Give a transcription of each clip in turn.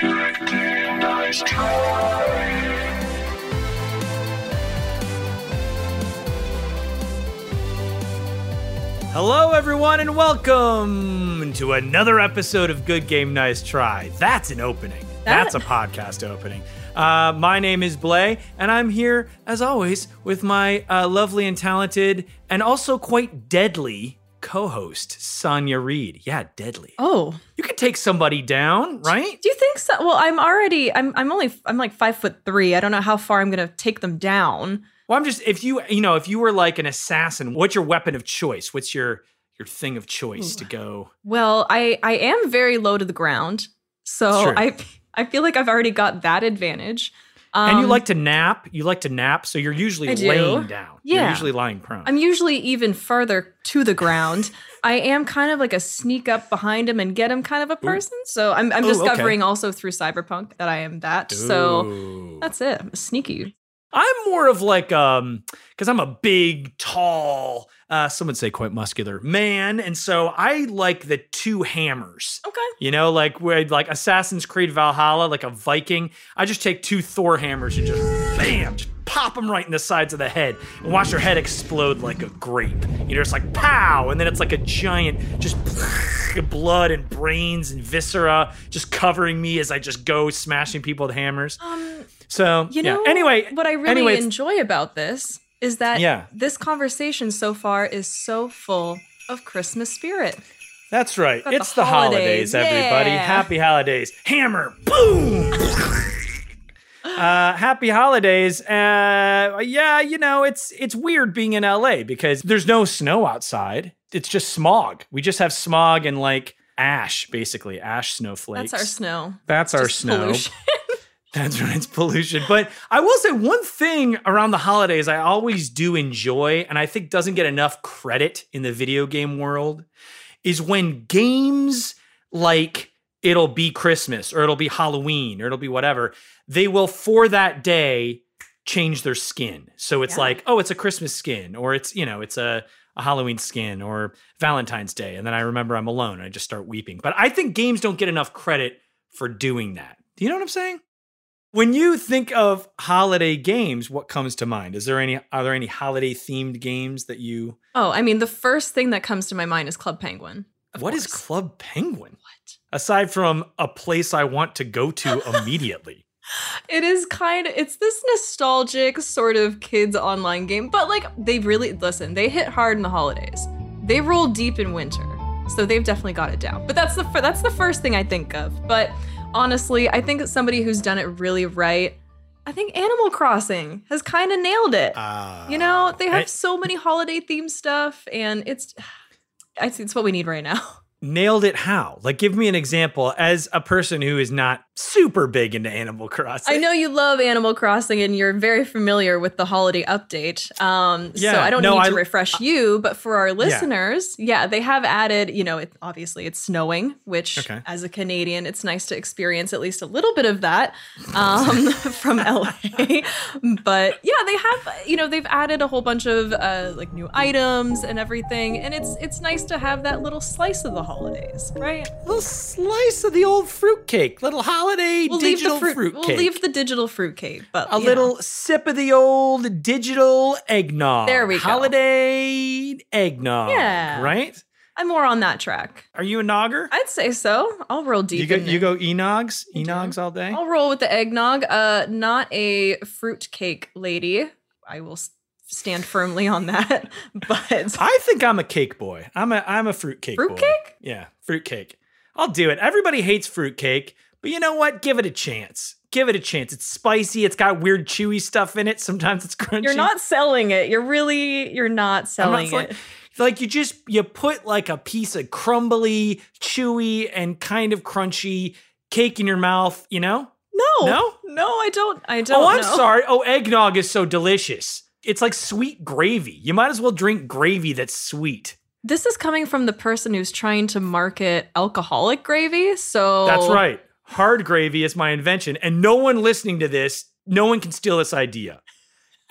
Hello, everyone, and welcome to another episode of Good Game Nice Try. That's an opening. That's a podcast opening. Uh, my name is Blay, and I'm here, as always, with my uh, lovely and talented and also quite deadly co host, Sonia Reed. Yeah, deadly. Oh, You could take somebody down, right? do you think so? Well, I'm already. I'm. I'm only. I'm like five foot three. I don't know how far I'm gonna take them down. Well, I'm just, if you, you know, if you were like an assassin, what's your weapon of choice? What's your, your thing of choice to go? Well, I. I am very low to the ground, so I. I feel like I've already got that advantage. Um, and you like to nap. You like to nap, so you're usually laying down. You're Yeah. usually lying prone. I'm usually even further to the ground. I am kind of like a sneak up behind him and get him kind of a person. So I'm, I'm Ooh, okay. discovering also through Cyberpunk that I am that. So that's it. I'm sneaky. I'm more of like um because I'm a big, tall, uh, some would say quite muscular man, and so I like the two hammers. Okay. You know, like where like Assassin's Creed Valhalla, like a Viking. I just take two Thor hammers and just bam, just pop them right in the sides of the head and watch your head explode like a grape. You know, it's like pow, and then it's like a giant just blood and brains and viscera just covering me as I just go smashing people with hammers. Um, So You yeah. know, anyway, what I really anyway, enjoy about this is that Yeah. this conversation so far is so full of Christmas spirit. That's right. It's the holidays, holidays, everybody. Happy holidays. Hammer, boom. uh, happy holidays. Uh, yeah, you know, it's it's weird being in LA because there's no snow outside. It's just smog. We just have smog and like ash, basically ash snowflakes. That's our snow. That's our Just snow. That's right, it's pollution. But I will say one thing around the holidays I always do enjoy, and I think doesn't get enough credit in the video game world, is when games like it'll be Christmas or it'll be Halloween or it'll be whatever, they will for that day change their skin. So it's Yeah. like, oh, it's a Christmas skin, or it's, you know, it's a, a Halloween skin or Valentine's Day. And then I remember I'm alone and I just start weeping. But I think games don't get enough credit for doing that. Do you know what I'm saying? When you think of holiday games, what comes to mind? Is there any are there any holiday themed games that you Oh, I mean, the first thing that comes to my mind is Club Penguin. What is course. Club Penguin? What? Aside from a place I want to go to immediately. It is kind of it's this nostalgic sort of kids online game, but like they really listen. They hit hard in the holidays. They roll deep in winter, so they've definitely got it down. But that's the that's the first thing I think of. But honestly, I think that somebody who's done it really right. I think Animal Crossing has kind of nailed it. Ah. you know, they have I- so many holiday themed stuff, and it's I think it's what we need right now. nailed it how? Like give me an example as a person who is not super big into Animal Crossing. I know you love Animal Crossing and you're very familiar with the holiday update. Um, so I don't no, need I- to refresh you, but for our listeners, yeah, they have added, you know, it, obviously it's snowing, which Okay. as a Canadian, it's nice to experience at least a little bit of that um, from LA. but yeah, they have, you know, they've added a whole bunch of uh, like new items and everything. And it's, it's nice to have that little slice of the holidays, right? A little slice of the old fruitcake, little holiday We'll leave digital the fruit, fruitcake. we'll leave the digital fruitcake, but a little know. sip of the old digital eggnog. There we go. Holiday eggnog. Yeah. Right? I'm more on that track. Are you a nogger? I'd say so. I'll roll deep. You go, in you go enogs, enogs all day. I'll roll with the eggnog. Uh, not a fruitcake lady. I will s- stand firmly on that. But I think I'm a cake boy. I'm a I'm a fruitcake boy. Fruitcake? Yeah, fruit cake. I'll do it. Everybody hates fruit cake, but you know what? Give it a chance. Give it a chance. It's spicy. It's got weird chewy stuff in it. Sometimes it's crunchy. you're not selling it. You're really you're not I'm not selling it. like you just you put like a piece of crumbly, chewy, and kind of crunchy cake in your mouth. You know? No, No? no, I don't. I don't. oh, I'm know. sorry. Oh, eggnog is so delicious. It's like sweet gravy. You might as well drink gravy that's sweet. This is coming from the person who's trying to market alcoholic gravy. So That's right. Hard gravy is my invention. And no one listening to this, no one can steal this idea.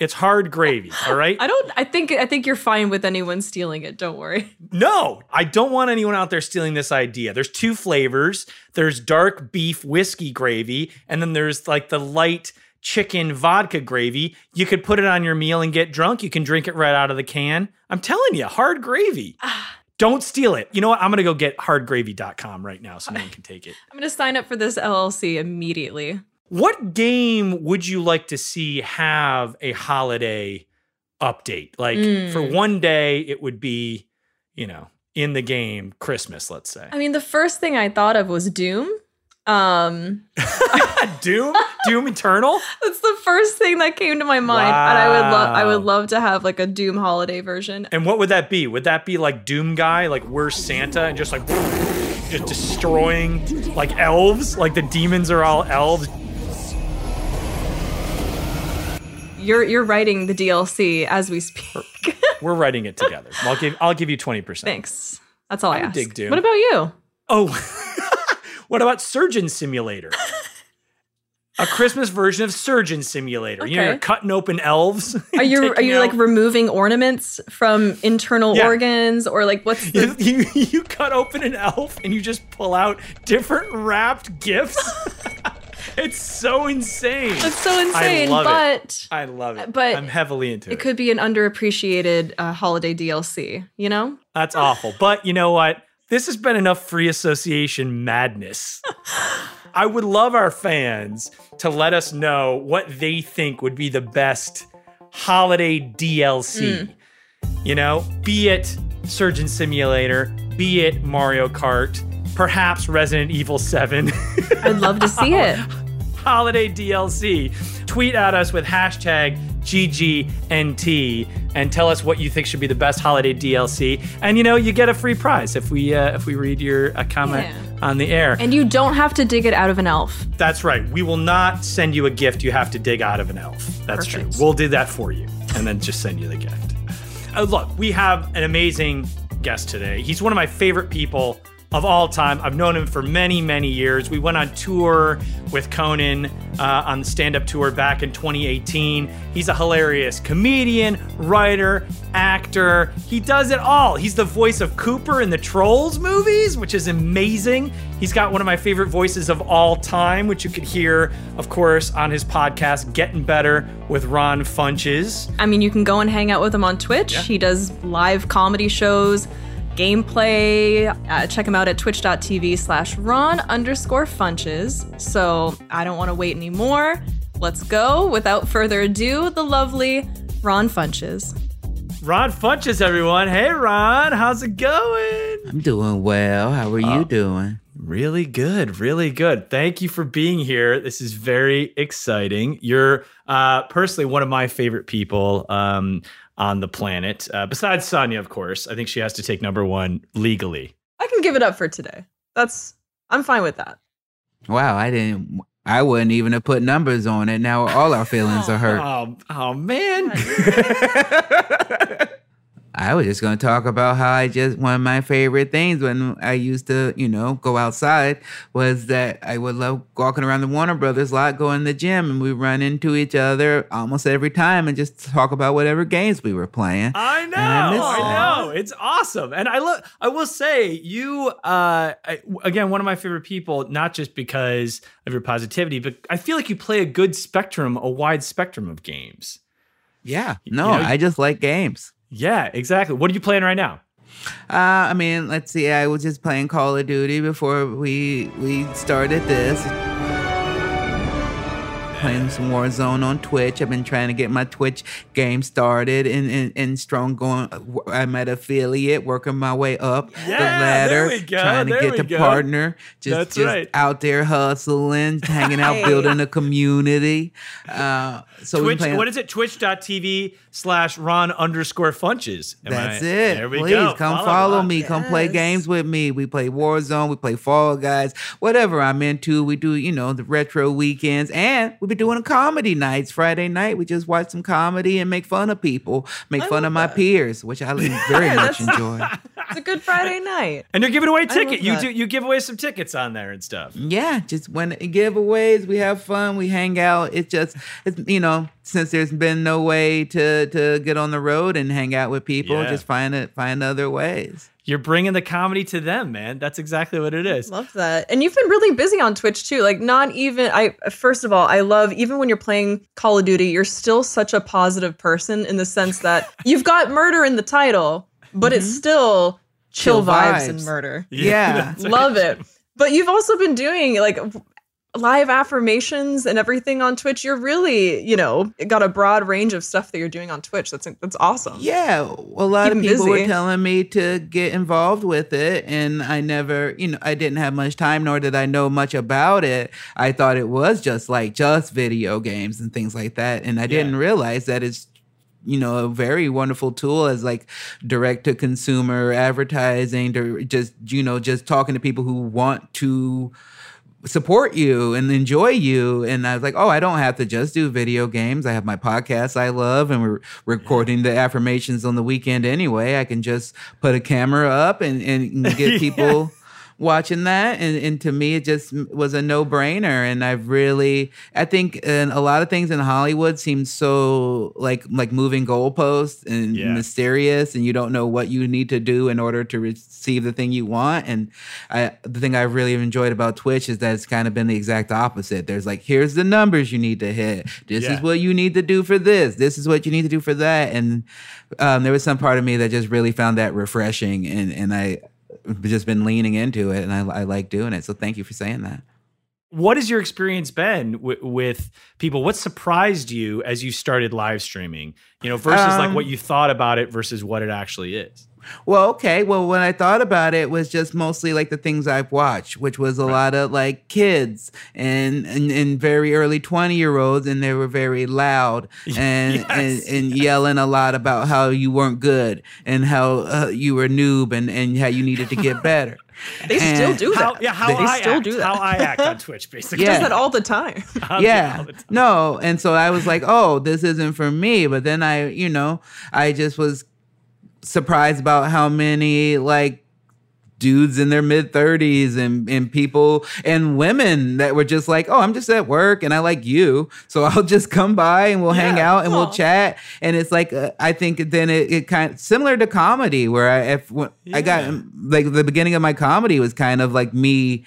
It's hard gravy, all right? I don't. I think. I think you're fine with anyone stealing it. Don't worry. No, I don't want anyone out there stealing this idea. There's two flavors there's dark beef whiskey gravy, and then there's like the light chicken vodka gravy. You could put it on your meal and get drunk. You can drink it right out of the can. I'm telling you, hard gravy. Don't steal it. You know what? I'm going to go get hardgravy.com right now so no one can take it. I'm gonna sign up for this LLC immediately. What game would you like to see have a holiday update? Like for Mm. one day, it would be, you know, in the game Christmas, let's say. I mean, the first thing I thought of was Doom. Um, Doom, Doom Eternal. that's the first thing that came to my mind, and I would love. I would love to have like a Doom holiday version. And what would that be? Would that be like Doom Guy, like we're Santa and just like just destroying like elves? Like the demons are all elves. You're you're writing the DLC as we speak. We're writing it together. I'll give I'll give you twenty percent. Thanks. That's all I, I ask. dig Doom. What about you? Oh, what about Surgeon Simulator? A Christmas version of Surgeon Simulator. You know, Okay. you're cutting open elves. Are you are you like removing ornaments from internal Yeah. organs or like what's the you, you you cut open an elf and you just pull out different wrapped gifts. it's so insane. It's so insane, I love but it. I love it. but I'm heavily into it. it could be an underappreciated uh, holiday DLC, you know? That's awful. But you know what? This has been enough free association madness. I would love our fans to let us know what they think would be the best holiday DLC. Hmm. You know, be it Surgeon Simulator, be it Mario Kart, perhaps Resident Evil 7. I'd love to see it. Holiday DLC. Tweet at us with hashtag GGNT and tell us what you think should be the best holiday DLC. And you know, you get a free prize if we uh, if we read your uh, comment Yeah. on the air. And you don't have to dig it out of an elf. That's right. We will not send you a gift you have to dig out of an elf. That's Perfect. true. We'll do that for you and then just send you the gift. Uh, look, we have an amazing guest today. He's one of my favorite people of all time. I've known him for many, many years. We went on tour with Conan uh, on the stand up tour back in 2018. He's a hilarious comedian, writer, actor. He does it all. He's the voice of Cooper in the Trolls movies, which is amazing. He's got one of my favorite voices of all time, which you could hear, of course, on his podcast, Getting Better with Ron Funches. I mean, you can go and hang out with him on Twitch. He does live comedy shows, gameplay. Uh, check him out at twitch.tv slash Ron underscore Funches. So I don't want to wait anymore. Let's go. Without further ado, the lovely Ron Funches. Ron Funches, everyone. Hey, Ron, how's it going? I'm doing well. How are you doing? Really good, really good. Thank you for being here. This is very exciting. You're uh, personally one of my favorite people um, on the planet, uh, besides Sonya, of course. I think she has to take number one legally. I can give it up for today. That's, I'm fine with that. Wow, I didn't. I wouldn't even have put numbers on it. Now all our feelings are hurt. Oh, oh man. I was just going to talk about how I just one of my favorite things when I used to, you know, go outside was that I would love walking around the Warner Brothers lot, going to the gym, and we run into each other almost every time and just talk about whatever games we were playing. I know, I I, know. It's awesome, and I look. I will say, you uh, I, again, one of my favorite people, not just because of your positivity, but I feel like you play a good spectrum, a wide spectrum of games. Yeah, no, know, I just like games. Yeah, exactly. What are you playing right now? Uh, I mean, let's see. I was just playing Call of Duty before we we started this. Playing some Warzone on Twitch. I've been trying to get my Twitch game started and, and, and strong going. I'm at affiliate, working my way up the ladder, there we go, trying to there get to go. partner. Just, That's just right. out there hustling, hanging out, Hey. building a community. Uh, so Twitch, what is it? Twitch.tv slash Ron underscore funches. Am That's I- it. There we Please go. come follow, Ron. me. Come play games with me. We play Warzone. We play Fall Guys. Whatever I'm into. We do, you know, the retro weekends. And we've been doing comedy nights. Friday night, we just watch some comedy and make fun of people, make fun of my peers, which I very much enjoy. It's a good Friday night. And you're giving away love ticket. You that. do you give away some tickets on there and stuff. Yeah, just when giveaways, we have fun, we hang out. It's just, it's you know, since there's been no way to to get on the road and hang out with people, Yeah. just find it, find other ways. You're bringing the comedy to them, man. That's exactly what it is. Love that. And you've been really busy on Twitch too. Like not even I first of all, I love even when you're playing Call of Duty, you're still such a positive person in the sense that you've got murder in the title, but it's mm-hmm. still chill, Chill vibes, and vibes. murder. Yeah. Love it. But you've also been doing like live affirmations and everything on Twitch. You're really, you know, got a broad range of stuff that you're doing on Twitch. That's that's awesome. Yeah, a lot Keep of people were telling me to get involved with it, and I never, you know, I didn't have much time, nor did I know much about it. I thought it was just like just video games and things like that, and I didn't realize that it's you know a very wonderful tool as like direct to consumer advertising to just you know just talking to people who want to support you and enjoy you. And I was like, oh, I don't have to just do video games. I have my podcast I love, and we're recording the affirmations on the weekend anyway. I can just put a camera up and, and get people. Watching that, and, and to me, it just was a no brainer. And I've really, I think, and a lot of things in Hollywood seem so like like moving goalposts and Yeah. mysterious, and you don't know what you need to do in order to receive the thing you want. And I, the thing I really enjoyed about Twitch is that it's kind of been the exact opposite. There's like, here's the numbers you need to hit. This Yeah. is what you need to do for this. This is what you need to do for that. And um, there was some part of me that just really found that refreshing, and and I just been leaning into it, and I, I like doing it. So thank you for saying that. What has your experience been w- with people? What surprised you as you started live streaming? You know, versus like Um, what you thought about it versus what it actually is. Well, okay. Well, when I thought about it, was just mostly like the things I've watched, which was a lot of like kids and and, and very early twenty year olds, and they were very loud and, and and yelling a lot about how you weren't good and how uh, you were a noob and and how you needed to get better. They still And- do How, that. yeah, how they I still act, do that. how I act on Twitch, basically. Yeah. does that all the time. I'll do it yeah the time. no and so i was like oh this isn't for me but then i you know i just was surprised about how many like dudes in their mid 30s and and people and women that were just like oh i'm just at work and i like you so i'll just come by and we'll hang out and we'll chat. And it's like uh, i think then it, it kind of similar to comedy where i if when i got like the beginning of my comedy was kind of like me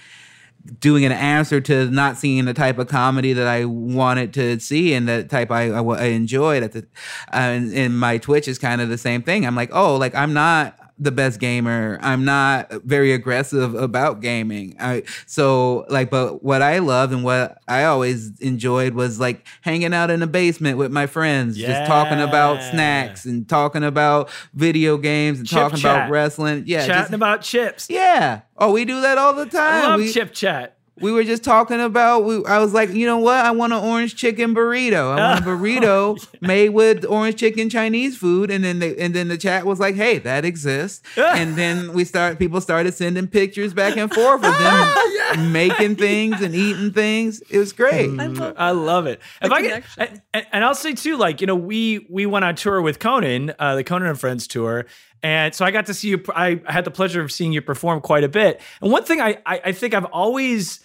doing an answer to not seeing the type of comedy that I wanted to see and the type I, I, I enjoyed at the uh, and my Twitch is kind of the same thing. I'm like, oh, like I'm not the best gamer. I'm not very aggressive about gaming. I so like, but what I loved and what I always enjoyed was like hanging out in the basement with my friends, just talking about snacks and talking about video games and Chip talking chat. about wrestling. Yeah, Chatting just- about chips. yeah. Oh, we do that all the time. I love we, chip chat. We were just talking about. We, I was like, you know what? I want an orange chicken burrito. I want a burrito made with orange chicken Chinese food. And then they, and then the chat was like, hey, that exists. and then we start. People started sending pictures back and forth of them making things and eating things. It was great. I love I love it. If I get, connection. and, and I'll say too, like you know, we we went on tour with Conan, uh, the Conan and Friends tour, and so I got to see you. I had the pleasure of seeing you perform quite a bit. And one thing I I, I think I've always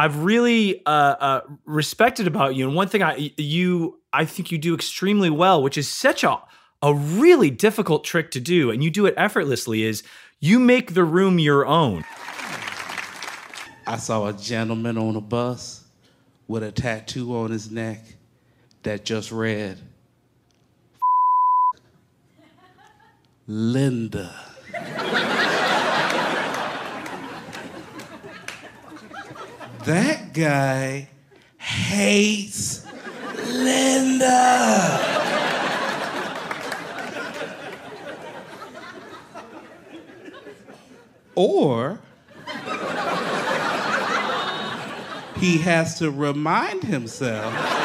I've really uh, uh, respected about you, and one thing I you I think you do extremely well, which is such a a really difficult trick to do, and you do it effortlessly. Is you make the room your own. I saw a gentleman on a bus with a tattoo on his neck that just read Linda. That guy hates Linda. or he has to remind himself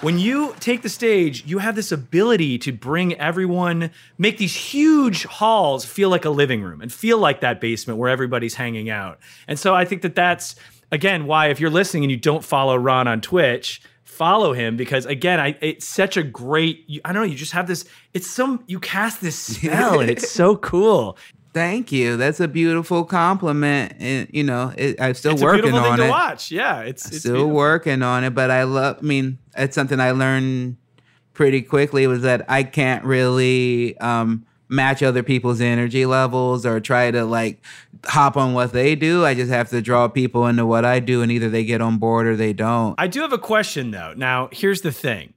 when you take the stage, you have this ability to bring everyone, make these huge halls feel like a living room and feel like that basement where everybody's hanging out. And so I think that that's, again, why if you're listening and you don't follow Ron on Twitch, follow him because again I it's such a great you, I don't know you just have this it's some you cast this spell and it's so cool Thank you. That's a beautiful compliment. And you know, it, I'm still it's a working on to it. watch yeah it's, it's still beautiful. working on it, but I love. I mean, it's something I learned pretty quickly was that I can't really um, match other people's energy levels or try to like hop on what they do. I just have to draw people into what I do, and either they get on board or they don't. I do have a question though. Now, here's the thing.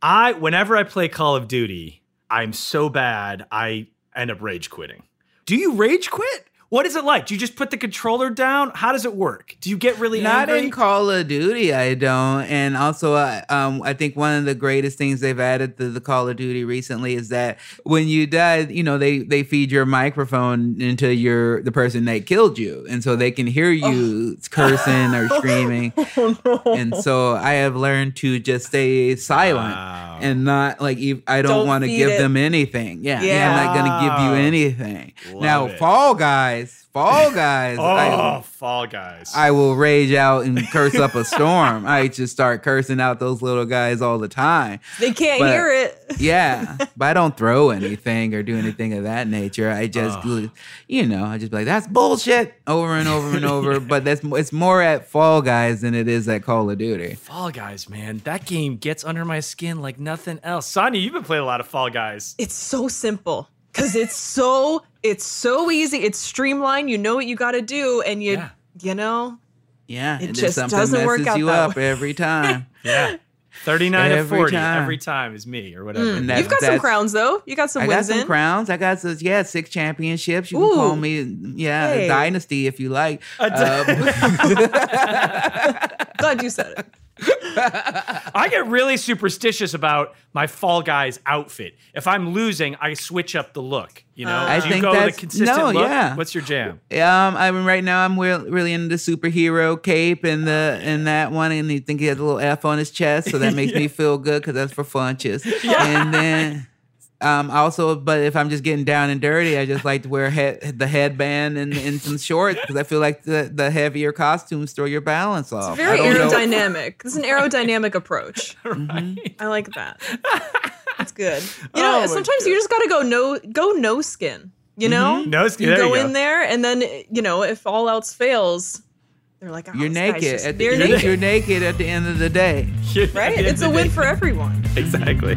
I whenever I play Call of Duty, I'm so bad I end up rage quitting. Do you rage quit? What is it like? Do you just put the controller down? How does it work? Do you get really Not angry? in Call of Duty, I don't. And also, uh, um, I think one of the greatest things they've added to the Call of Duty recently is that when you die, you know, they they feed your microphone into your the person that killed you, and so they can hear you cursing or screaming. oh, no. And so I have learned to just stay silent Wow. and not like I don't, Don't want to give it. them anything. Yeah, yeah, I'm not gonna give you anything. Love now, it. Fall Guys, Fall Guys. Oh, I, Fall Guys. I will rage out and curse up a storm. I just start cursing out those little guys all the time. They can't But- hear it. Yeah, but I don't throw anything or do anything of that nature. I just, you know, I just be like, that's bullshit over and over and over. But that's it's more at Fall Guys than it is at Call of Duty. Fall Guys, man. That game gets under my skin like nothing else. Sonya, you've been playing a lot of Fall Guys. It's so simple because it's so it's so easy. It's streamlined. You know what you got to do, and you Yeah. you know Yeah, It and just something doesn't work out you up way. every time. Yeah. 39 to Every 40 time. every time is me or whatever. And that- you've got some crowns though. You got some I got some in. crowns. I got some, yeah, six championships. You can call me, yeah, Hey. a dynasty if you like. A dy- Um, Glad you said it. I get really superstitious about my Fall Guys outfit. If I'm losing, I switch up the look. You know, I Do you think the that's- consistent no, look? yeah. What's your jam? Um, I mean, right now I'm re- really into the superhero cape and the and that one, and you think he has a little F on his chest, so that makes me feel good because that's for funches. And then, um, also, but if I'm just getting down and dirty, I just like to wear head, the headband and, and some shorts because I feel like the the heavier costumes throw your balance off. It's very I don't know. aerodynamic. It's an aerodynamic approach. right. I like that. That's good. You know, Oh sometimes you just got to go no go no skin. You know, No skin, You there go you go. in there, and then you know if all else fails, they're like, oh, You're naked. just- At the, you're you're, naked, you're naked at the end of the day. right? It's a win for everyone. Exactly.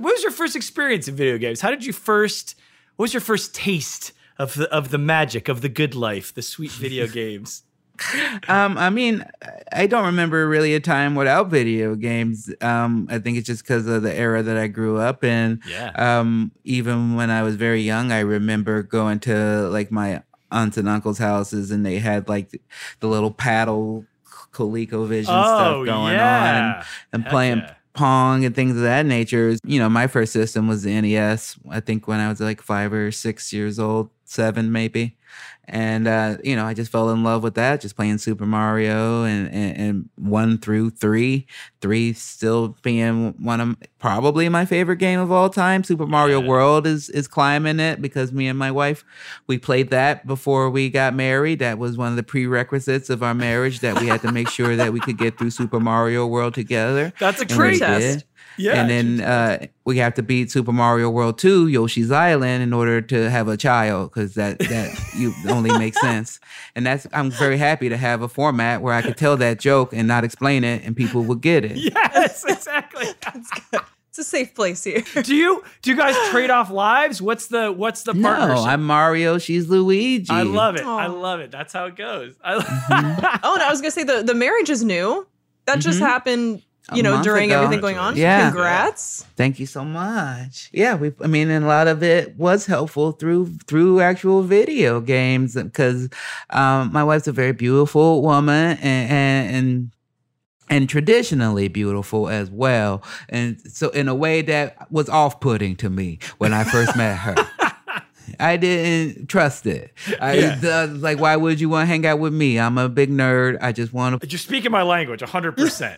What was your first experience in video games? How did you first what was your first taste of the of the magic of the good life, the sweet video games? Um, I mean, I don't remember really a time without video games. Um, I think it's just because of the era that I grew up in. Yeah. Um, even when I was very young, I remember going to like my aunts and uncles' houses, and they had like the little paddle ColecoVision Oh, stuff going yeah. on, and Heck playing. yeah. Pong and things of that nature. You know, my first system was the NES. I think when I was like five or six years old, seven maybe. And uh, you know, I just fell in love with that, just playing Super Mario and, and, and one through three. Three still being one of probably my favorite game of all time. Super Mario World is is climbing it because me and my wife we played that before we got married. That was one of the prerequisites of our marriage that we had to make sure that we could get through Super Mario World together. That's a great did. Yeah, and then uh, we have to beat Super Mario World 2, Yoshi's Island, in order to have a child, because that that you only makes sense. And that's I'm very happy to have a format where I could tell that joke and not explain it, and people would get it. Yes, exactly. It's a safe place here. do you do you guys trade off lives? What's the what's the partnership? No. I'm Mario. She's Luigi. I love it. I love it. That's how it goes. I, Oh, and I was gonna say the the marriage is new. That just happened, A you know, during ago. everything going on. Yeah. Congrats. Thank you so much. Yeah, we. I mean, and a lot of it was helpful through through actual video games because um, my wife's a very beautiful woman and and. and and traditionally beautiful as well. And so, in a way that was off putting to me when I first met her. I didn't trust it. I Yeah. uh, like, why would you want to hang out with me? I'm a big nerd. I just want to. You're speaking my language 100%.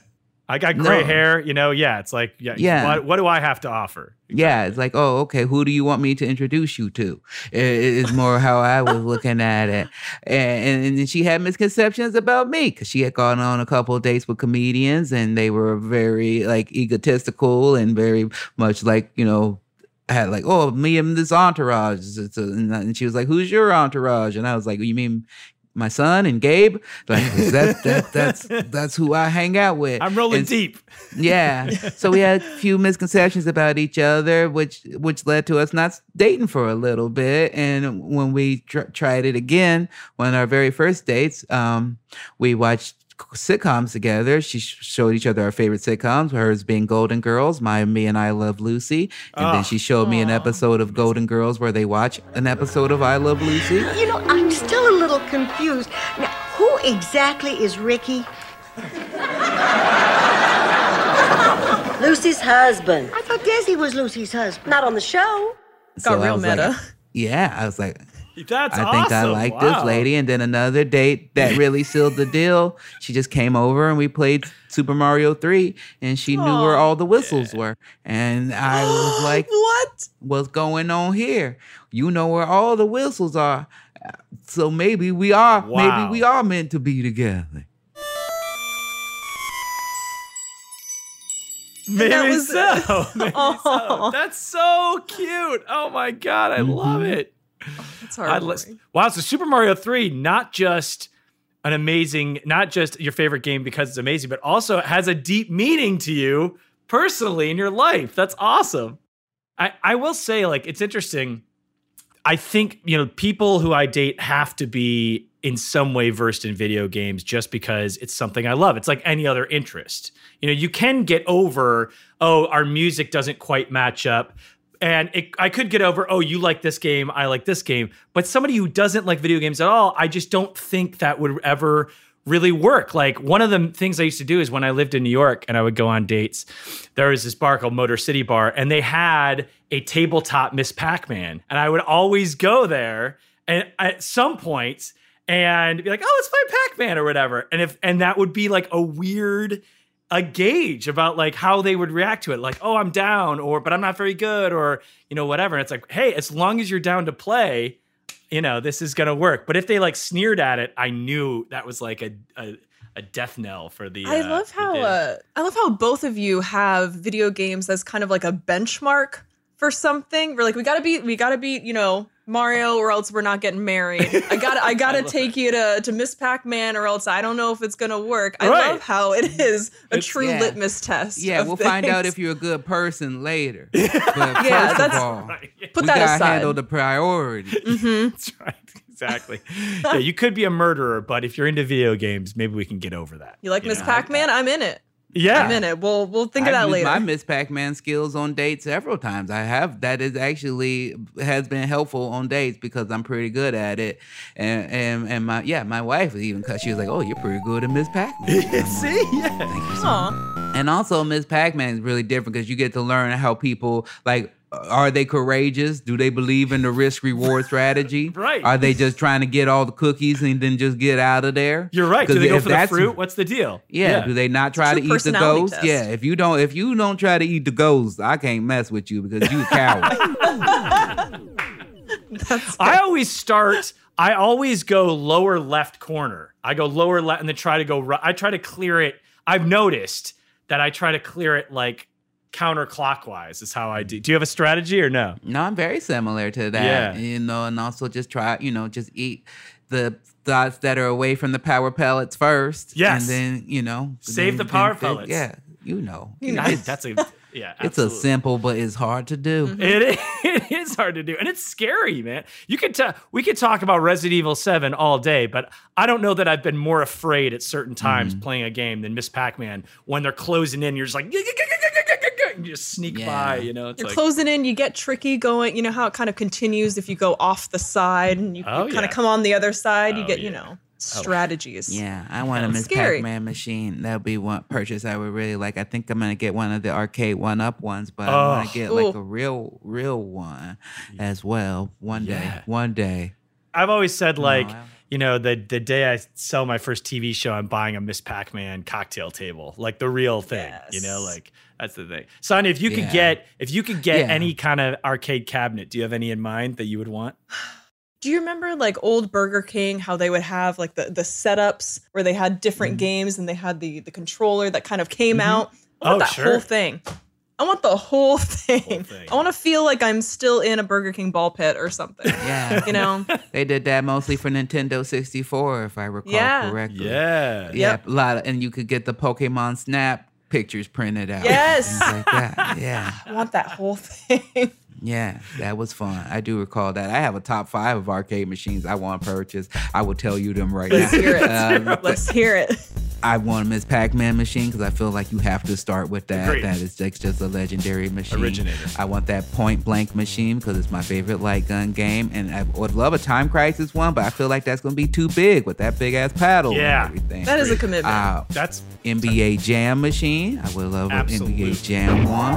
I got gray No. hair, you know. Yeah, it's like, yeah, Yeah. What, what do I have to offer? Yeah, it's like, oh, okay, who do you want me to introduce you to? It is more how I was looking at it. And, and, and she had misconceptions about me because she had gone on a couple of dates with comedians and they were very like egotistical and very much like, you know, had like, oh, me and this entourage. It's a- And and she was like, who's your entourage? And I was like, you mean my son and Gabe? Like, that, that, that's, that's who I hang out with. I'm rolling And- deep. yeah. So we had a few misconceptions about each other, which which led to us not dating for a little bit. And when we tr- tried it again, on our very first dates, um, we watched sitcoms together. She sh- showed each other our favorite sitcoms, hers being Golden Girls, my me and I Love Lucy. And Oh. then she showed me an ah. episode of Golden Girls where they watch an episode of I Love Lucy. You know, I'm still a little confused. Now, who exactly is Ricky? Lucy's husband. I thought Desi was Lucy's husband. Not on the show. Got I real was like- meta. yeah, I was like, That's I think I awesome. like this lady. And then another date that really sealed the deal. She just came over and we played Super Mario 3 and she knew where all the whistles were. And I was like, what? what's going on here? You know where all the whistles are. So maybe we are, Wow. maybe we are meant to be together. Maybe that was- so. Maybe so. That's so cute. Oh my god, I love mm-hmm. it. It's I hard. wow, so Super Mario 3, not just an amazing, not just your favorite game because it's amazing, but also has a deep meaning to you personally in your life. That's awesome. I, I will say, like, it's interesting. I think, you know, people who I date have to be in some way versed in video games just because it's something I love. It's like any other interest. You know, you can get over, oh, our music doesn't quite match up. And it, I could get over, oh, you like this game, I like this game. But somebody who doesn't like video games at all, I just don't think that would ever really work. Like one of the things I used to do is when I lived in New York and I would go on dates, there was this bar called Motor City Bar, and they had a tabletop Miss Pac-Man. And I would always go there and at some point and be like, oh, let's play Pac-Man or whatever. And if and that would be like a weird a gauge about like how they would react to it. Like oh i'm down or but i'm not very good or you know whatever. And it's like hey as long as you're down to play you know this is gonna work. But if they like sneered at it i knew that was like a a, a death knell for the I uh, love how uh, I love how both of you have video games as kind of like a benchmark for something. We're like, we gotta beat, we gotta beat, you know, Mario, or else we're not getting married. I gotta, I gotta take you to to Miss Pac Man, or else I don't know if it's gonna work. I Right. love how it is a It's- true yeah. litmus test. Yeah, we'll find out if you're a good person later. But Yeah, first that's- of all, Right. Put we that gotta aside. handle the priority. Mm-hmm. that's right exactly yeah you could be a murderer but if you're into video games maybe we can get over that You like Miss? Pac Man? I'm in it. Yeah I'm in it. We'll we'll think of I've that used later. my Miss Pac-Man skills on dates several times. I have. That is actually has been helpful on dates because I'm pretty good at it. And and, and my yeah, my wife even because she was like, "Oh, you're pretty good at Miss Pac-Man." see yeah Thank you so Aw. And also, Miss Pac Man is really different because you get to learn how people like are they courageous? Do they believe in the risk reward strategy? Right. Are they just trying to get all the cookies and then just get out of there? You're right. Do 'Cause they go if for the that's- fruit? What's the deal? Yeah. Do they not try to eat the personality ghost? test. Yeah. If you don't, if you don't try to eat the ghost, I can't mess with you because you a coward. I always start. I always go lower left corner. I go lower left and then try to go right. I try to clear it. I've noticed that I try to clear it like counterclockwise. Is how I do. Do you have a strategy or no? no, I'm very similar to that. Yeah. You know, and also just try, you know, just eat the thoughts that are away from the power pellets first. Yes. And then, you know, Save then- the power then pellets. Yeah. You know. I- that's a yeah. It's a simple, but it's hard to do. It is, it is hard to do, and it's scary, man. You could ta- we could talk about Resident Evil Seven all day, but I don't know that I've been more afraid at certain times Mm-hmm. playing a game than Miss Pac Man when they're closing in. You're just like, you just sneak Yeah. by, you know. It's You're like, closing in, you get tricky going. You know how it kind of continues if you go off the side and you, Oh, kind yeah. of come on the other side. you Oh, get, you know, oh. strategies. Yeah, I want a It's Miss scary. Pac-Man machine. That would be one purchase I would really like. I think I'm gonna get one of the arcade one-up ones, but I want Oh. to get like a real, real one as well. One day, one day. I've always said like, I- you know, the the day I sell my first TV show, I'm buying a Miss Pac Man cocktail table, like the real thing. You know, like that's the thing. Sonny, if you could Yeah. get if you could get Yeah. any kind of arcade cabinet, do you have any in mind that you would want? Do you remember like old Burger King, how they would have like the, the setups where they had different mm-hmm. games and they had the, the controller that kind of came mm-hmm. out? I want Oh, that sure. whole thing. I want the whole thing. thing. I want to feel like I'm still in a Burger King ball pit or something. Yeah, You know? they did that mostly for Nintendo 64, if I recall Yeah. correctly. Yeah. yeah, Yep. a lot, of, and you could get the Pokemon Snap pictures printed out. Yes. like that. Yeah. I want that whole thing. Yeah, that was fun. I do recall that. I have a top five of arcade machines I want to purchase. I will tell you them right Let's now. hear it. Um, Let's hear it. I want a Miss Pac-Man machine because I feel like you have to start with that. Agreed. That is just, just a legendary machine. Originator. I want that point blank machine because it's my favorite light gun game, and I would love a Time Crisis one, but I feel like that's gonna be too big with that big ass paddle Yeah. and everything. That is a commitment. Uh, That's NBA Jam machine. I would love an NBA Jam one.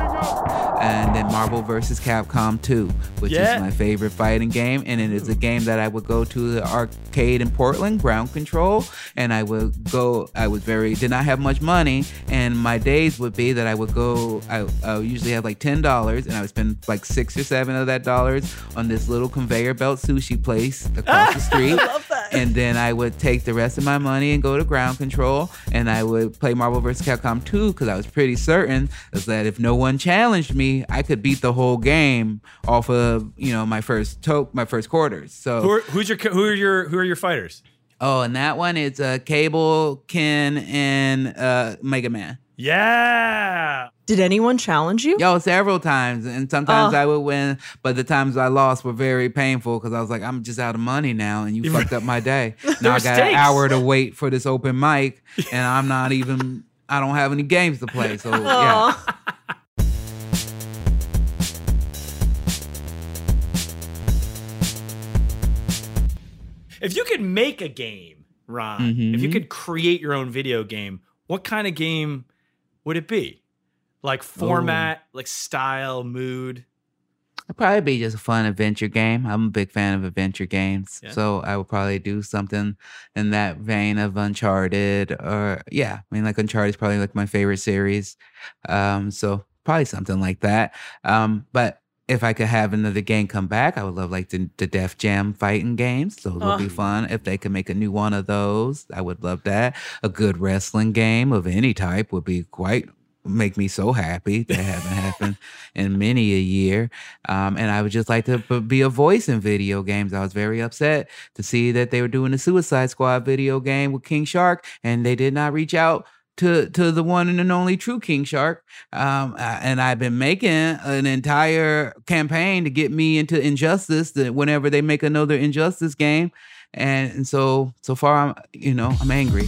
And then Marvel vs. Capcom 2, which Yeah. is my favorite fighting game. And it is a game that I would go to the arcade in Portland, Ground Control. And I would go, I was very, did not have much money. And my days would be that I would go, I, I would usually have like $10 and I would spend like six or seven of that dollars on this little conveyor belt sushi place across the street. And then I would take the rest of my money and go to ground control, and I would play Marvel vs. Capcom 2 because I was pretty certain that if no one challenged me, I could beat the whole game off of you know my first to- my first quarters. So who are, who's your who are your who are your fighters? oh, and that one it's uh, Cable, Ken, and uh, Mega Man. Yeah. Did anyone challenge you? Yo, several times, and sometimes Oh. I would win, but the times I lost were very painful because I was like, I'm just out of money now, and you fucked up my day. Now I There's got an hour to wait for this open mic, and I'm not even. I don't have any games to play, so yeah. If you could make a game, Ron, Mm-hmm. if you could create your own video game, what kind of game would it be? Like format, like style, mood. It'd probably be just a fun adventure game. I'm a big fan of adventure games, Yeah. so I would probably do something in that vein of Uncharted, or yeah, I mean like Uncharted is probably like my favorite series. Um, so probably something like that. Um, but if I could have another game come back, I would love like the, the Def Jam fighting games. Those would be Oh. fun. If they could make a new one of those, I would love that. A good wrestling game of any type would be quite make me so happy. That haven't happened in many a year. Um, and I would just like to be a voice in video games. I was very upset to see that they were doing the Suicide Squad video game with King Shark, and they did not reach out to to the one and only true King Shark. Um, uh, and I've been making an entire campaign to get me into Injustice. That whenever they make another Injustice game, and, and so so far I'm you know I'm angry.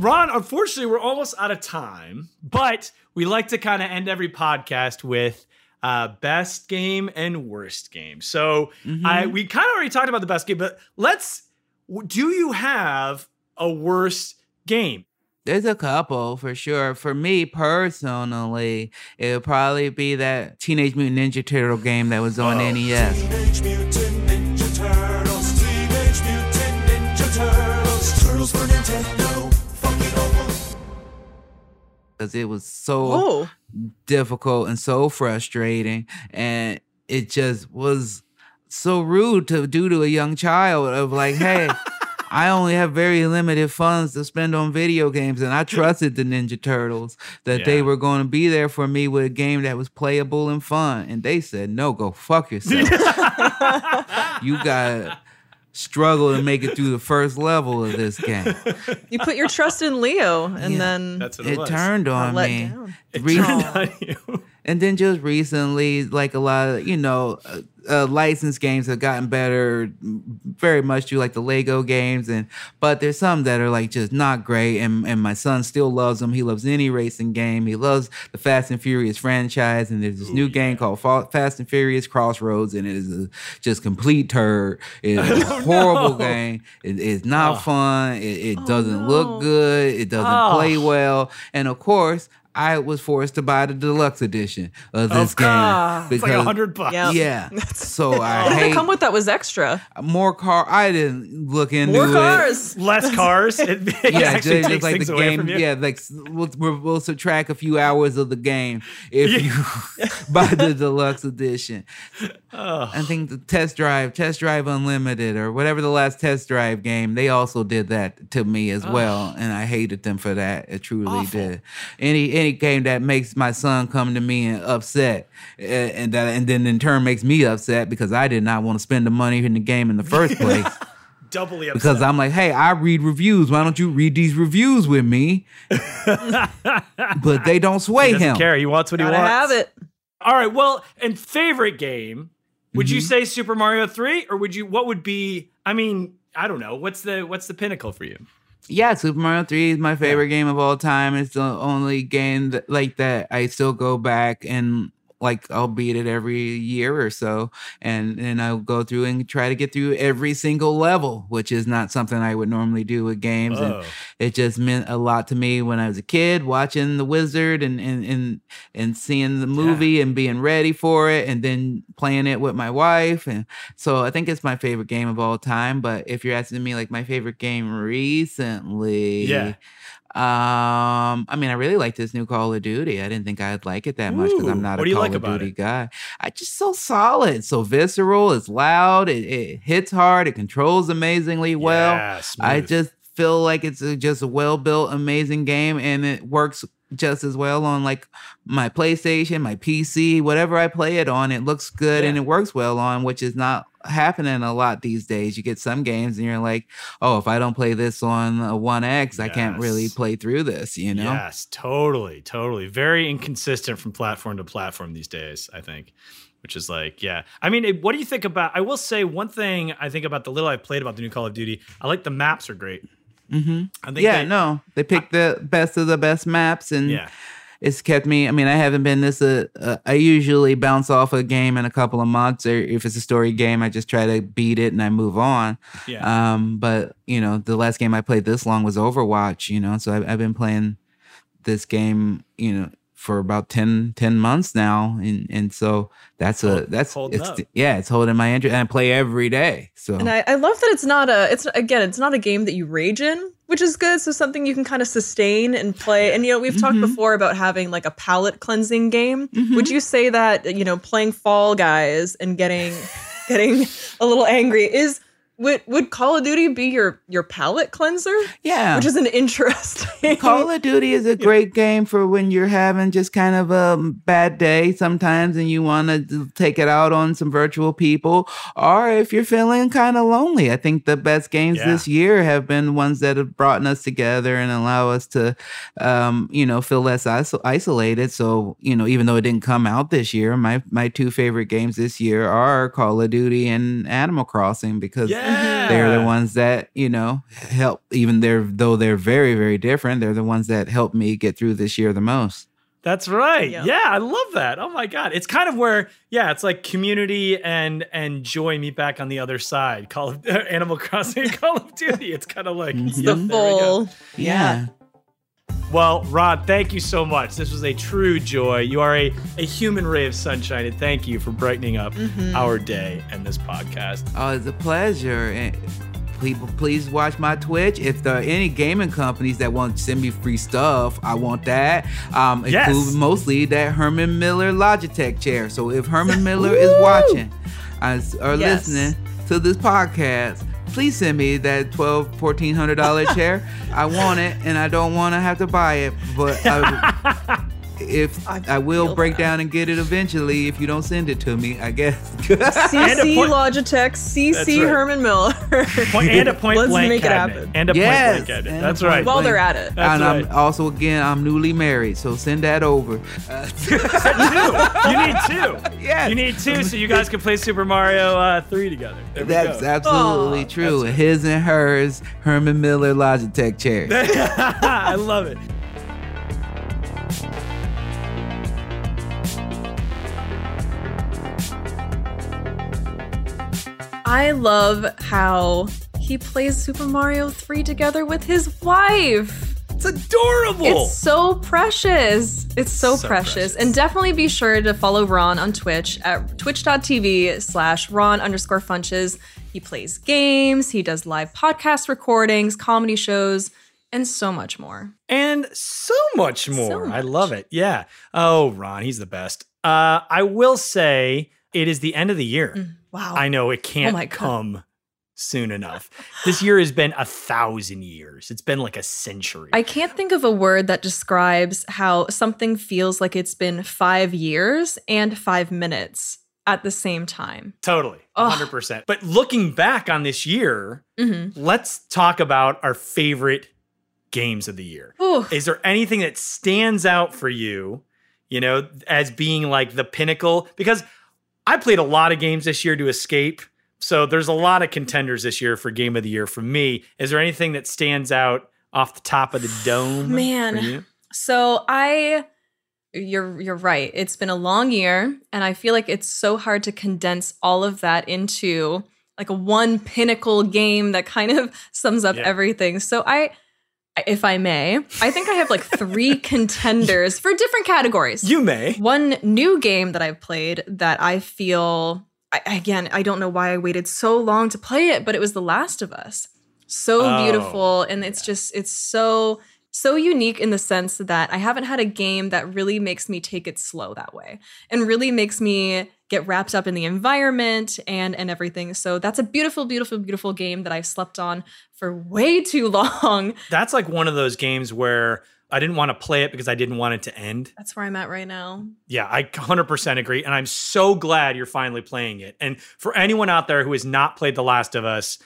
Ron, unfortunately, we're almost out of time, but we like to kind of end every podcast with uh, best game and worst game. So I we kind of already talked about the best game, but let's. Do you have a worst game? There's a couple for sure. For me personally, it would probably be that Teenage Mutant Ninja Turtle game that was on E NES. Because it was so Oh, difficult and so frustrating and it just was so rude to do to a young child of like hey I only have very limited funds to spend on video games, and I trusted the Ninja Turtles that they were going to be there for me with a game that was playable and fun. And they said, "No, go fuck yourself. you got struggle to make it through the first level of this game." you put your trust in Leo, and Yeah. then That's what it, It was. turned got on let me. down. It Re- turned on you. And then just recently, like a lot of, you know, uh, uh, licensed games have gotten better very much through like the Lego games. And, but there's some that are like just not great. And, and my son still loves them. He loves any racing game. He loves the Fast and Furious franchise. And there's this new game called Fa- Fast and Furious Crossroads. And it is a just complete turd. It is a horrible game. It is not fun. It, it doesn't no. look good. It doesn't Oh. play well. And of course, I was forced to buy the deluxe edition of this Of game because It's like a hundred bucks. Yeah. yeah. So I what did it come with that was extra? more car. I didn't look into More it. cars. Less cars. It, it Yeah, actually just, takes just like things the away game. from you. Yeah, like we'll, we'll, we'll subtract a few hours of the game if you buy the deluxe edition. I think the test drive, test drive unlimited, or whatever the last test drive game, they also did that to me as well, and I hated them for that. It truly did. Any any game that makes my son come to me and upset, uh, and that and then in turn makes me upset because I did not want to spend the money in the game in the first place. Doubly upset. Because I'm like, hey, I read reviews. Why don't you read these reviews with me? but they don't sway he him. care. He wants what he Gotta wants. have it. All right. Well, and favorite game? Would Mm-hmm. you say Super Mario Three, or would you? What would be? I mean, I don't know. What's the What's the pinnacle for you? Yeah, Super Mario 3 is my favorite game of all time. It's the only game that, like that I still go back and like I'll beat it every year or so and then I'll go through and try to get through every single level, which is not something I would normally do with games Whoa. and it just meant a lot to me when I was a kid watching The Wizard and and and, and seeing the movie and being ready for it and then playing it with my wife and so I think it's my favorite game of all time. But if you're asking me like my favorite game recently, Yeah. Um, I mean, I really like this new Call of Duty. I didn't think I'd like it that much because I'm not a Call like of Duty it? guy. I just so solid, so visceral. It's loud. It, it hits hard. It controls amazingly well. Yeah, I just feel like it's a, just a well built, amazing game, and it works just as well on like my PlayStation, my PC, whatever I play it on. It looks good and it works well on, which is not happening a lot these days. You get some games and you're like, oh, if I don't play this on a One X, I can't really play through this. You know? Yes, totally, totally. Very inconsistent from platform to platform these days, I think. Which is like, yeah. I mean, it- what do you think about? I will say one thing I think about the little I played about the new Call of Duty. I like the maps are great. Mm-hmm. I think Yeah, they- no, they picked the best of the best maps, and Yeah. It's kept me. I mean, I haven't been this. Uh, uh, I usually bounce off a game in a couple of months, or if it's a story game, I just try to beat it and I move on. Yeah. Um, but you know, the last game I played this long was Overwatch. You know, so I've, I've been playing this game. You know. For about 10, 10 months now, and and so that's a Hold- that's it's, up. yeah, it's holding my interest, and I play every day. So And I, I love that it's not a it's again it's not a game that you rage in, which is good. So something you can kind of sustain and play. And you know we've talked mm-hmm. before about having like a palate cleansing game. Would mm-hmm. you say that you know playing Fall Guys and getting getting a little angry is would would Call of Duty be your your palate cleanser? Yeah. which is an interesting. Call of Duty is a great game for when you're having just kind of a bad day sometimes and you want to take it out on some virtual people, or if you're feeling kind of lonely. I think the best games Yeah. this year have been ones that have brought us together and allow us to, um, you know, feel less iso- isolated. So, you know, even though it didn't come out this year, my my two favorite games this year are Call of Duty and Animal Crossing because Yeah. They're the ones that you know help even they're though they're very very different they're the ones that help me get through this year the most That's right. Yeah. Yeah. I love that. Oh my god, it's kind of where yeah, it's like community and and joy meet back on the other side. Call of Animal Crossing, Call of Duty. It's kind of like mm-hmm. the yep, there we go. full. yeah, Well, Rod, thank you so much. This was a true joy. You are a, a human ray of sunshine, and thank you for brightening up Mm-hmm. our day and this podcast. oh it's a pleasure and people please watch my twitch if there are any gaming companies that want to send me free stuff i want that um Yes. include mostly that herman miller logitech chair so if herman miller is watching uh, or Yes. listening to this podcast please send me that 12 1400 dollar chair. I want it and i don't want to have to buy it but I, uh, if I I, will break that. down and get it eventually if you don't send it to me i guess CC point- Logitech, CC right. Herman Miller. Point, and a point Let's blank make it happen. And a Yes, point blank cabinet. and That's right. While they're at it. That's and right. I'm also again I'm newly married, so send that over. Uh, you need two. Yes. You need two so you guys can play Super Mario uh, 3 together. There we that's go. absolutely Aw, true. His and hers, Herman Miller Logitech chair. I love it. I love how he plays Super Mario 3 together with his wife. It's adorable. It's so precious. It's so, So precious. precious. And definitely be sure to follow Ron on Twitch at twitch.tv slash Ron underscore funches. He plays games, he does live podcast recordings, comedy shows, and so much more. and so much more. I much. love it. Yeah. Oh, Ron, he's the best. Uh, I will say it is the end of the year. Wow. I know it can't Oh come soon enough. this year has been a thousand years. It's been like a century. I can't think of a word that describes how something feels like it's been five years and five minutes at the same time. totally. Ugh. 100%. But looking back on this year, Mhm. let's talk about our favorite games of the year. Ooh. Is there anything that stands out for you, you know, as being like the pinnacle? Because I played a lot of games this year to escape. So there's a lot of contenders this year for game of the year for me. Is there anything that stands out off the top of the dome? Man. for you? So I you're you're right. It's been a long year and I feel like it's so hard to condense all of that into like a one pinnacle game that kind of sums up Yeah. everything. So I if I may, I think I have like three contenders for different categories. You may. One new game that I've played that I feel I, again, I don't know why I waited so long to play it, but it was The Last of Us. So Oh, beautiful and it's just it's so so unique in the sense that I haven't had a game that really makes me take it slow that way and really makes me get wrapped up in the environment and and everything. So that's a beautiful beautiful beautiful game that I've slept on for way too long. That's like one of those games where I didn't want to play it because I didn't want it to end. That's where I'm at right now. Yeah, I 100% agree. And I'm so glad you're finally playing it. And for anyone out there who has not played The Last of Us,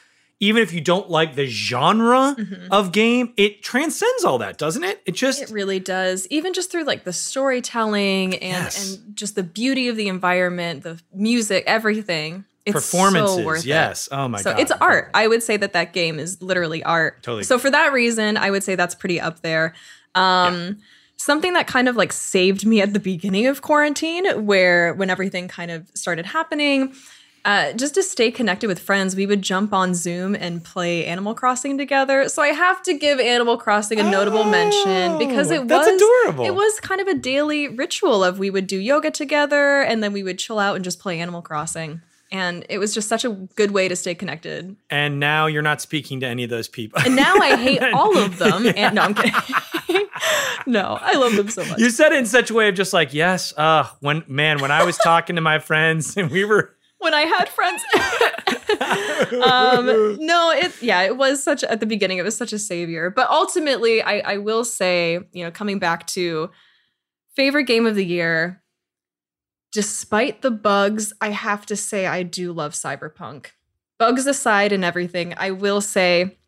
even if you don't like the genre of game, it transcends all that, doesn't it? It just, It really does. Even just through like the storytelling and Yes. and just the beauty of the environment, the music, everything. It's performances. so worth it. yes. Oh my so God. So it's art. I would say that that game is literally art. Totally. So for that reason, I would say that's pretty up there. Um, Something that kind of like saved me at the beginning of quarantine, where when everything kind of started happening, uh, just to stay connected with friends, we would jump on Zoom and play Animal Crossing together. So I have to give Animal Crossing a notable mention because Oh, it that's was adorable. It was kind of a daily ritual of we would do yoga together and then we would chill out and just play Animal Crossing. And it was just such a good way to stay connected. And now you're not speaking to any of those people. And now I hate all of them. And no, I'm kidding. no, I love them so much. you said it in such a way of just like, yes, uh, when, man, when I was talking to my friends and we were, when I had friends. um, no, it yeah, it was such at the beginning. It was such a savior, but ultimately, I I will say, you know, coming back to favorite game of the year. Despite the bugs, I have to say I do love Cyberpunk. Bugs aside and everything, I will say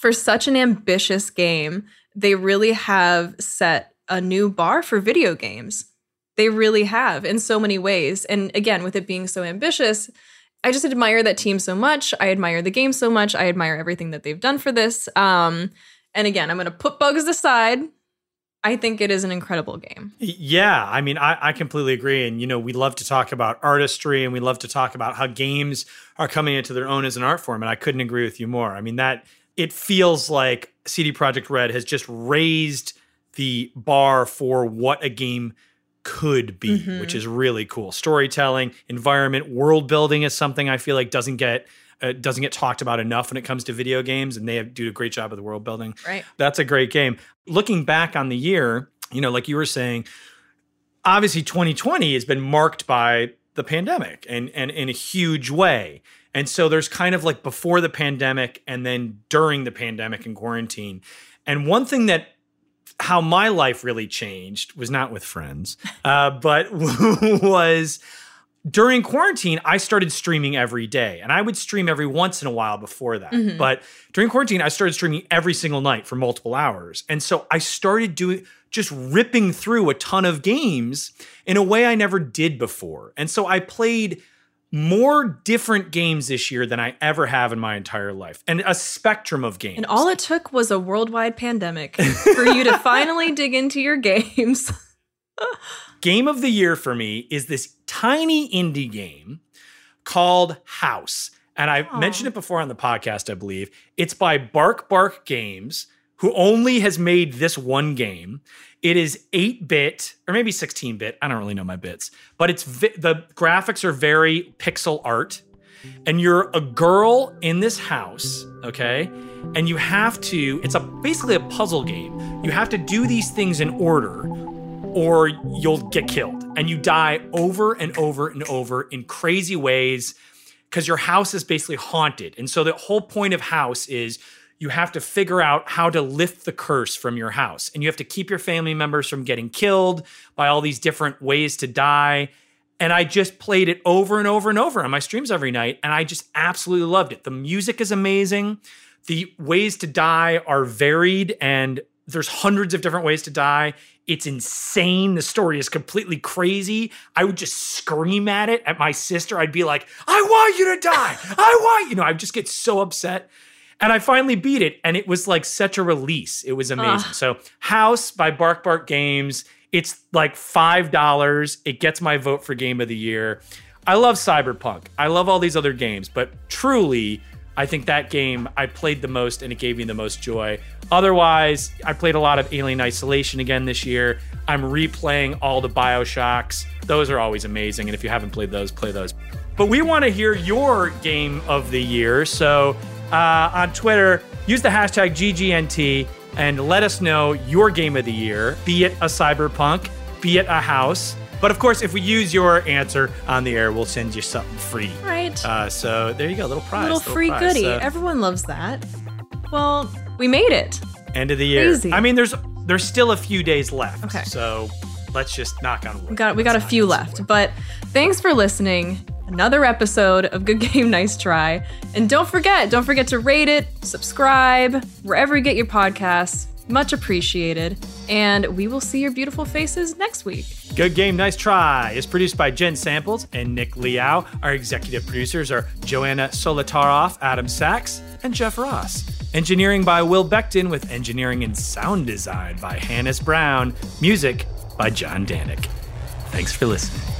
for such an ambitious game, they really have set a new bar for video games. They really have in so many ways. And again, with it being so ambitious, I just admire that team so much. I admire the game so much. I admire everything that they've done for this. Um, and again, I'm going to put bugs aside. I think it is an incredible game. Yeah, I mean, I, I completely agree. And, you know, we love to talk about artistry and we love to talk about how games are coming into their own as an art form. And I couldn't agree with you more. I mean, that it feels like CD Projekt Red has just raised the bar for what a game could be, Mhm. which is really cool. Storytelling, environment, world building is something I feel like doesn't get uh, doesn't get talked about enough when it comes to video games, and they have, do a great job of the world building. Right. That's a great game. Looking back on the year, you know, like you were saying, obviously 2020 has been marked by the pandemic and and in a huge way. And so there's kind of like before the pandemic and then during the pandemic and quarantine. And one thing that how my life really changed was not with friends, uh, but was during quarantine, I started streaming every day. And I would stream every once in a while before that. Mhm. But during quarantine, I started streaming every single night for multiple hours. And so I started doing just ripping through a ton of games in a way I never did before. And so I played more different games this year than I ever have in my entire life, and a spectrum of games. And all it took was a worldwide pandemic for you to finally dig into your games. game of the year for me is this tiny indie game called House. And I mentioned it before on the podcast, I believe. It's by Bark Bark Games, who only has made this one game. It is 8 bit, or maybe 16 bit. I don't really know my bits, but it's vi- the graphics are very pixel art. And you're a girl in this house, okay? And you have to, it's a basically a puzzle game. You have to do these things in order or you'll get killed and you die over and over and over in crazy ways because your house is basically haunted. And so the whole point of house is you have to figure out how to lift the curse from your house and you have to keep your family members from getting killed by all these different ways to die. And I just played it over and over and over on my streams every night and I just absolutely loved it. The music is amazing. The ways to die are varied and there's hundreds of different ways to die. It's insane. The story is completely crazy. I would just scream at it at my sister. I'd be like, I want you to die. I want, you know, I just get so upset. And I finally beat it. And it was like such a release. It was amazing. Ah. So, House by Bark Bark Games. It's like $5. It gets my vote for game of the year. I love Cyberpunk. I love all these other games, but truly, I think that game I played the most and it gave me the most joy. Otherwise, I played a lot of Alien Isolation again this year. I'm replaying all the Bioshocks. Those are always amazing. And if you haven't played those, play those. But we want to hear your game of the year. So uh, on Twitter, use the hashtag GGNT and let us know your game of the year, be it a cyberpunk, be it a house. But of course, if we use your answer on the air, we'll send you something free. Right. Uh, so there you go, little prize. Little free prize. goodie. So, Everyone loves that. Well, we made it. end of the year. Crazy. I mean, there's there's still a few days left. Okay. So let's just knock on wood. We got we got a few left, but thanks for listening. Another episode of Good Game Nice Try. And don't forget, don't forget to rate it, subscribe, wherever you get your podcasts. Much appreciated. And we will see your beautiful faces next week. Good Game, Nice Try is produced by Jen Samples and Nick Liao. Our executive producers are Joanna Solotaroff, Adam Sachs, and Jeff Ross. Engineering by Will Becton with engineering and sound design by Hannis Brown. Music by John Danik. Thanks for listening.